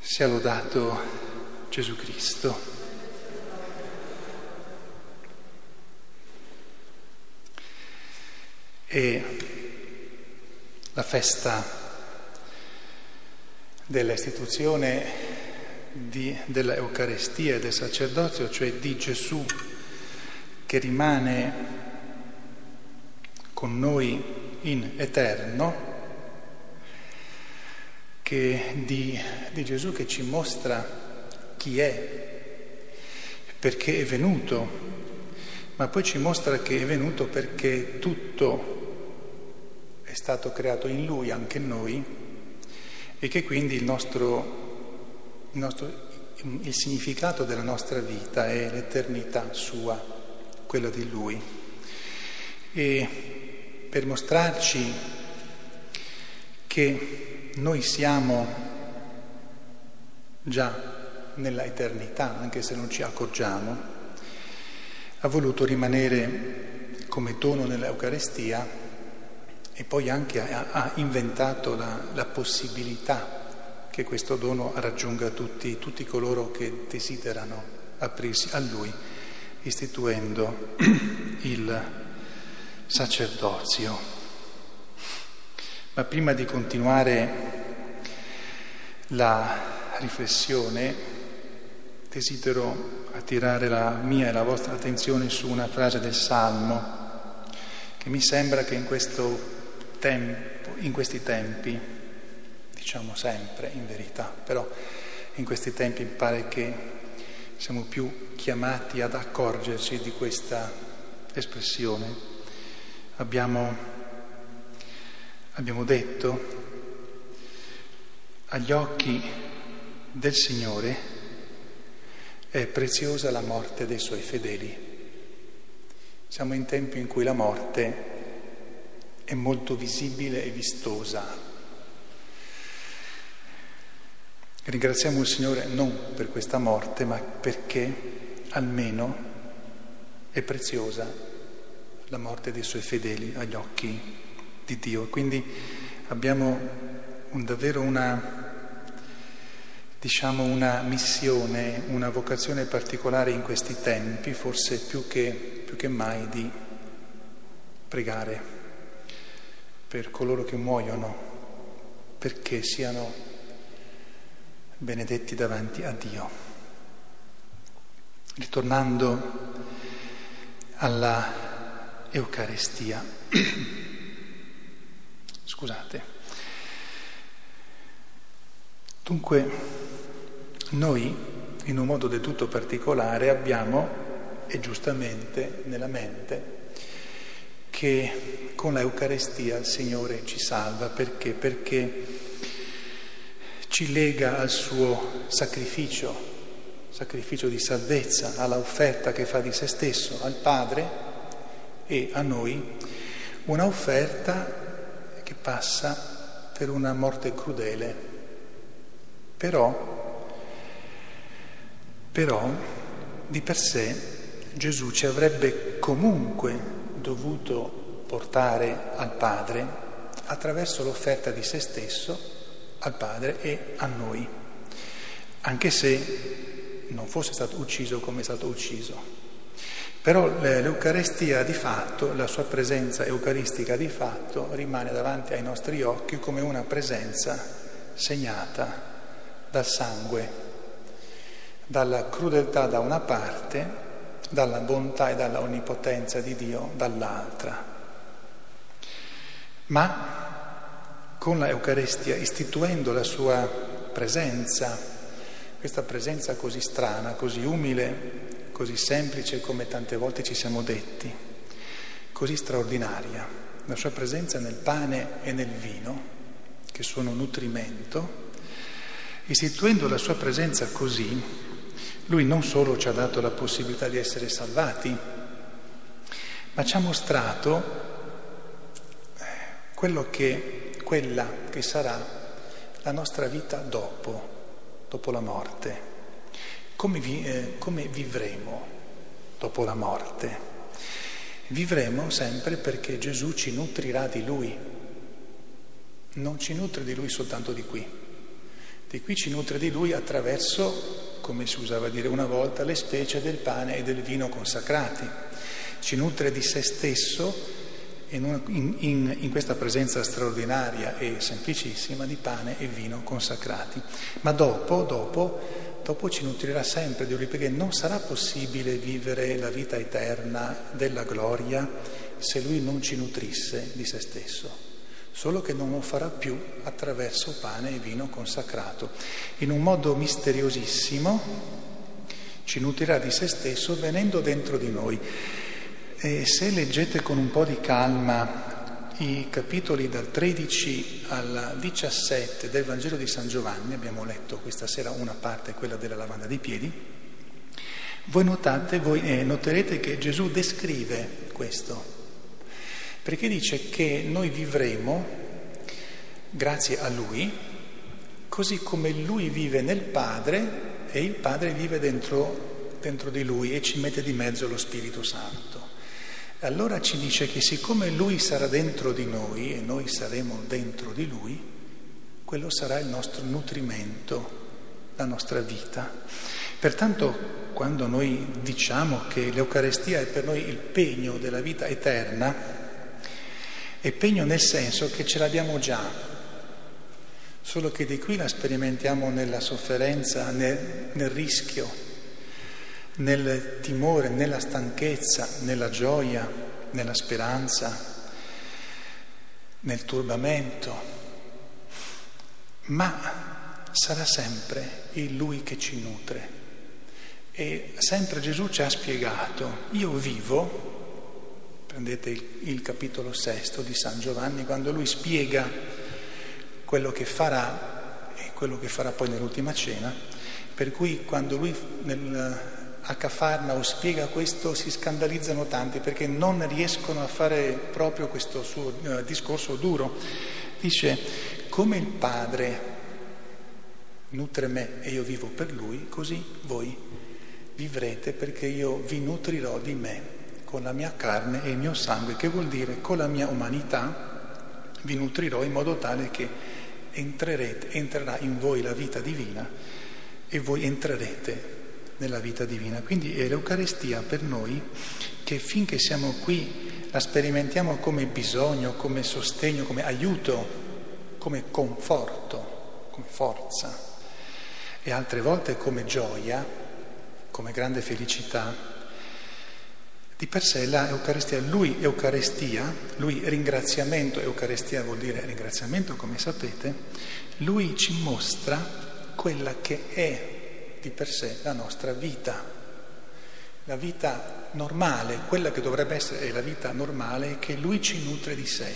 Sia lodato Gesù Cristo. E la festa dell'istituzione dell'Eucarestia e del sacerdozio, cioè di Gesù che rimane con noi in eterno, che di, di Gesù che ci mostra chi è, perché è venuto, ma poi ci mostra che è venuto perché tutto è stato creato in Lui, anche in noi, e che quindi il nostro, il, nostro, il significato della nostra vita è l'eternità sua, quella di Lui. E per mostrarci che noi siamo già nella eternità, anche se non ci accorgiamo, ha voluto rimanere come dono nell'Eucarestia e poi anche ha, inventato la, la, possibilità che questo dono raggiunga tutti, tutti coloro che desiderano aprirsi a Lui, istituendo il sacerdozio. Ma prima di continuare la riflessione, desidero attirare la mia e la vostra attenzione su una frase del Salmo che mi sembra che in, tempo, in questi tempi, diciamo sempre in verità, però in questi tempi pare che siamo più chiamati ad accorgerci di questa espressione. Abbiamo abbiamo detto, agli occhi del Signore è preziosa la morte dei suoi fedeli. Siamo in tempi in cui la morte è molto visibile e vistosa. Ringraziamo il Signore non per questa morte, ma perché almeno è preziosa la morte dei suoi fedeli agli occhi di Dio. Quindi abbiamo un, davvero una, diciamo, una missione, una vocazione particolare in questi tempi, forse più che, più che mai, di pregare per coloro che muoiono, perché siano benedetti davanti a Dio. Ritornando alla Eucaristia. Scusate. Dunque, noi, in un modo del tutto particolare, abbiamo, e giustamente nella mente, che con l'Eucarestia il Signore ci salva. Perché? Perché ci lega al suo sacrificio, sacrificio di salvezza, alla offerta che fa di se stesso al Padre e a noi, una offerta che passa per una morte crudele. Però, però, di per sé Gesù ci avrebbe comunque dovuto portare al Padre attraverso l'offerta di se stesso al Padre e a noi, anche se non fosse stato ucciso come è stato ucciso. Però l'Eucarestia di fatto, la sua presenza eucaristica di fatto rimane davanti ai nostri occhi come una presenza segnata dal sangue, dalla crudeltà da una parte, dalla bontà e dalla onnipotenza di Dio dall'altra. Ma con l'Eucarestia, istituendo la sua presenza, questa presenza così strana, così umile, così semplice come tante volte ci siamo detti, così straordinaria, la sua presenza nel pane e nel vino, che sono nutrimento, istituendo la sua presenza così, lui non solo ci ha dato la possibilità di essere salvati, ma ci ha mostrato quello che, quella che sarà la nostra vita dopo, dopo la morte. Come, vi, eh, come vivremo dopo la morte? Vivremo sempre perché Gesù ci nutrirà di Lui. non ci nutre di Lui soltanto di qui, di qui ci nutre di Lui attraverso, come si usava dire una volta, le specie del pane e del vino consacrati. Ci nutre di se stesso in, in, in, questa presenza straordinaria e semplicissima di pane e vino consacrati. Ma dopo, dopo, dopo ci nutrirà sempre di lui, perché non sarà possibile vivere la vita eterna della gloria se lui non ci nutrisse di se stesso solo che non lo farà più attraverso pane e vino consacrato. In un modo misteriosissimo ci nutrirà di se stesso venendo dentro di noi. E se leggete con un po' di calma i capitoli dal 13 al 17 del Vangelo di San Giovanni, abbiamo letto questa sera una parte, quella della lavanda dei piedi, voi notate, voi eh, noterete che Gesù descrive questo perché dice che noi vivremo grazie a Lui, così come Lui vive nel Padre e il Padre vive dentro, dentro di Lui e ci mette di mezzo lo Spirito Santo. Allora ci dice che siccome Lui sarà dentro di noi e noi saremo dentro di Lui, quello sarà il nostro nutrimento, la nostra vita. Pertanto quando noi diciamo che l'Eucarestia è per noi il pegno della vita eterna, e pegno nel senso che ce l'abbiamo già, solo che di qui la sperimentiamo nella sofferenza, nel, nel rischio, nel timore, nella stanchezza, nella gioia, nella speranza, nel turbamento, ma sarà sempre il Lui che ci nutre. E sempre Gesù ci ha spiegato, io vivo Prendete il, capitolo sesto di San Giovanni quando lui spiega quello che farà e quello che farà poi nell'ultima cena, per cui quando lui nel, a Cafarnao spiega questo si scandalizzano tanti perché non riescono a fare proprio questo suo eh, discorso duro. Dice, come il Padre nutre me e io vivo per lui, così voi vivrete perché io vi nutrirò di me con la mia carne e il mio sangue, che vuol dire con la mia umanità vi nutrirò in modo tale che entrerete, entrerà in voi la vita divina e voi entrerete nella vita divina. Quindi è l'Eucarestia per noi che finché siamo qui la sperimentiamo come bisogno, come sostegno, come aiuto, come conforto, come forza e altre volte come gioia, come grande felicità di per sé la Eucaristia, lui Eucaristia, lui ringraziamento, Eucaristia vuol dire ringraziamento come sapete, lui ci mostra quella che è di per sé la nostra vita, la vita normale, quella che dovrebbe essere la vita normale che lui ci nutre di sé.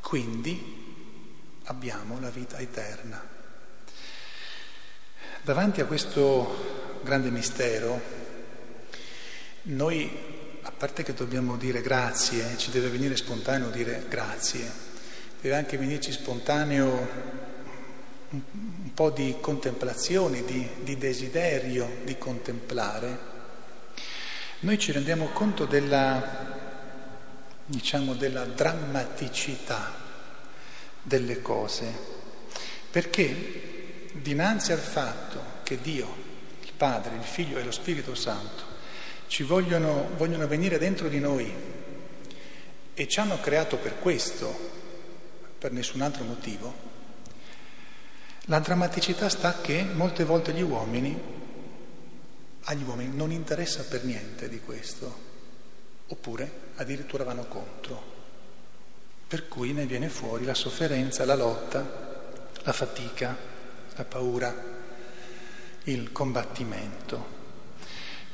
Quindi abbiamo la vita eterna. Davanti a questo grande mistero, noi, a parte che dobbiamo dire grazie, ci deve venire spontaneo dire grazie, deve anche venirci spontaneo un, po' di contemplazione, di, di desiderio di contemplare. Noi ci rendiamo conto della, diciamo, della drammaticità delle cose, perché dinanzi al fatto che Dio, il Padre, il Figlio e lo Spirito Santo ci vogliono, vogliono venire dentro di noi e ci hanno creato per questo, per nessun altro motivo, la drammaticità sta che molte volte gli uomini, agli uomini non interessa per niente di questo, oppure addirittura vanno contro. Per cui ne viene fuori la sofferenza, la lotta, la fatica, la paura, il combattimento.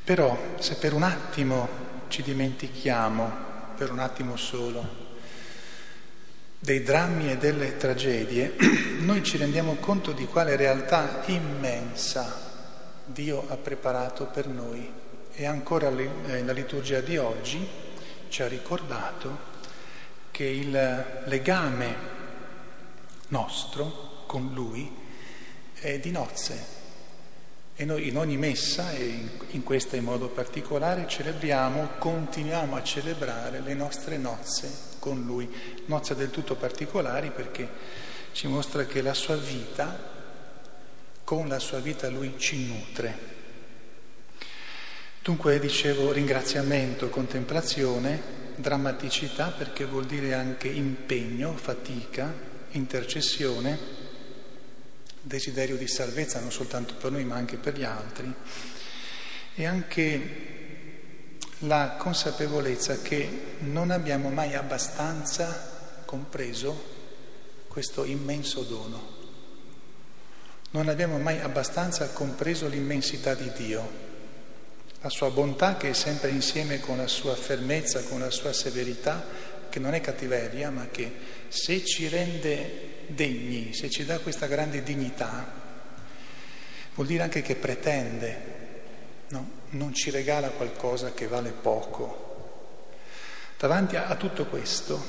Però se per un attimo ci dimentichiamo, per un attimo solo, dei drammi e delle tragedie, noi ci rendiamo conto di quale realtà immensa Dio ha preparato per noi. E ancora la liturgia di oggi ci ha ricordato che il legame nostro con Lui è di nozze, e noi in ogni messa, e in, in questa in modo particolare, celebriamo, continuiamo a celebrare le nostre nozze con Lui, nozze del tutto particolari perché ci mostra che la sua vita, con la sua vita Lui ci nutre. Dunque dicevo ringraziamento, contemplazione, drammaticità perché vuol dire anche impegno, fatica, intercessione, desiderio di salvezza non soltanto per noi ma anche per gli altri e anche la consapevolezza che non abbiamo mai abbastanza compreso questo immenso dono. Non abbiamo mai abbastanza compreso l'immensità di Dio, la sua bontà che è sempre insieme con la sua fermezza, con la sua severità, che non è cattiveria, ma che se ci rende degni, se ci dà questa grande dignità, vuol dire anche che pretende no? non ci regala qualcosa che vale poco. Davanti a, a tutto questo,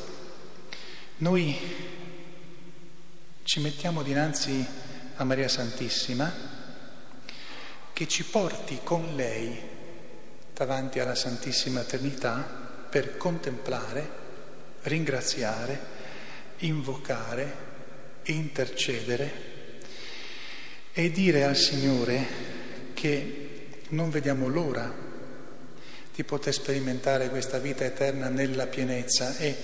noi ci mettiamo dinanzi a Maria Santissima che ci porti con lei davanti alla Santissima Trinità per contemplare, ringraziare, invocare, intercedere e dire al Signore che non vediamo l'ora di poter sperimentare questa vita eterna nella pienezza e,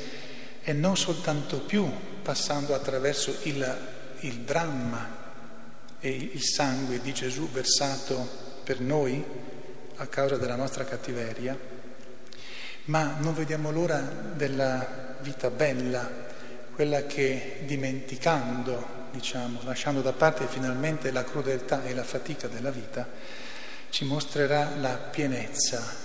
e non soltanto più passando attraverso il, il dramma e il sangue di Gesù versato per noi a causa della nostra cattiveria, ma non vediamo l'ora della vita bella, quella che dimenticando, diciamo, lasciando da parte finalmente la crudeltà e la fatica della vita, ci mostrerà la pienezza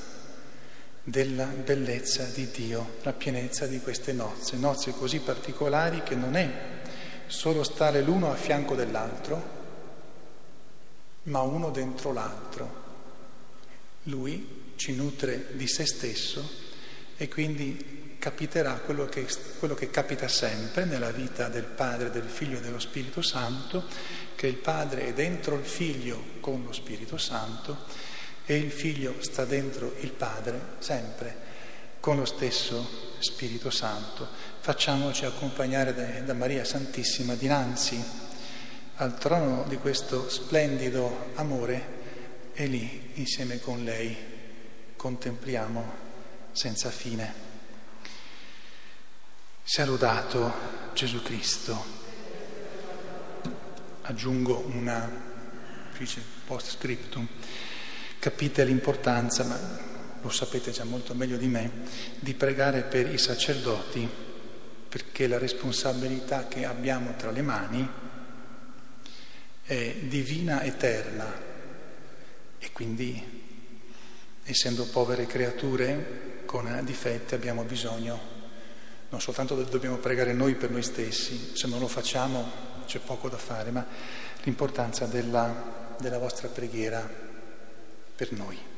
della bellezza di Dio, la pienezza di queste nozze, nozze così particolari che non è solo stare l'uno a fianco dell'altro, ma uno dentro l'altro. Lui ci nutre di se stesso e quindi capiterà quello che, quello che capita sempre nella vita del Padre, del Figlio e dello Spirito Santo che il Padre è dentro il Figlio con lo Spirito Santo e il Figlio sta dentro il Padre sempre con lo stesso Spirito Santo. Facciamoci accompagnare da, da Maria Santissima dinanzi al trono di questo splendido amore e lì insieme con lei contempliamo senza fine. Sia lodato Gesù Cristo. Aggiungo una dice, post scriptum, capite l'importanza, ma lo sapete già molto meglio di me, di pregare per i sacerdoti perché la responsabilità che abbiamo tra le mani è divina, eterna. E quindi essendo povere creature con difetti abbiamo bisogno non soltanto dobbiamo pregare noi per noi stessi, se non lo facciamo c'è poco da fare, ma l'importanza della, della vostra preghiera per noi.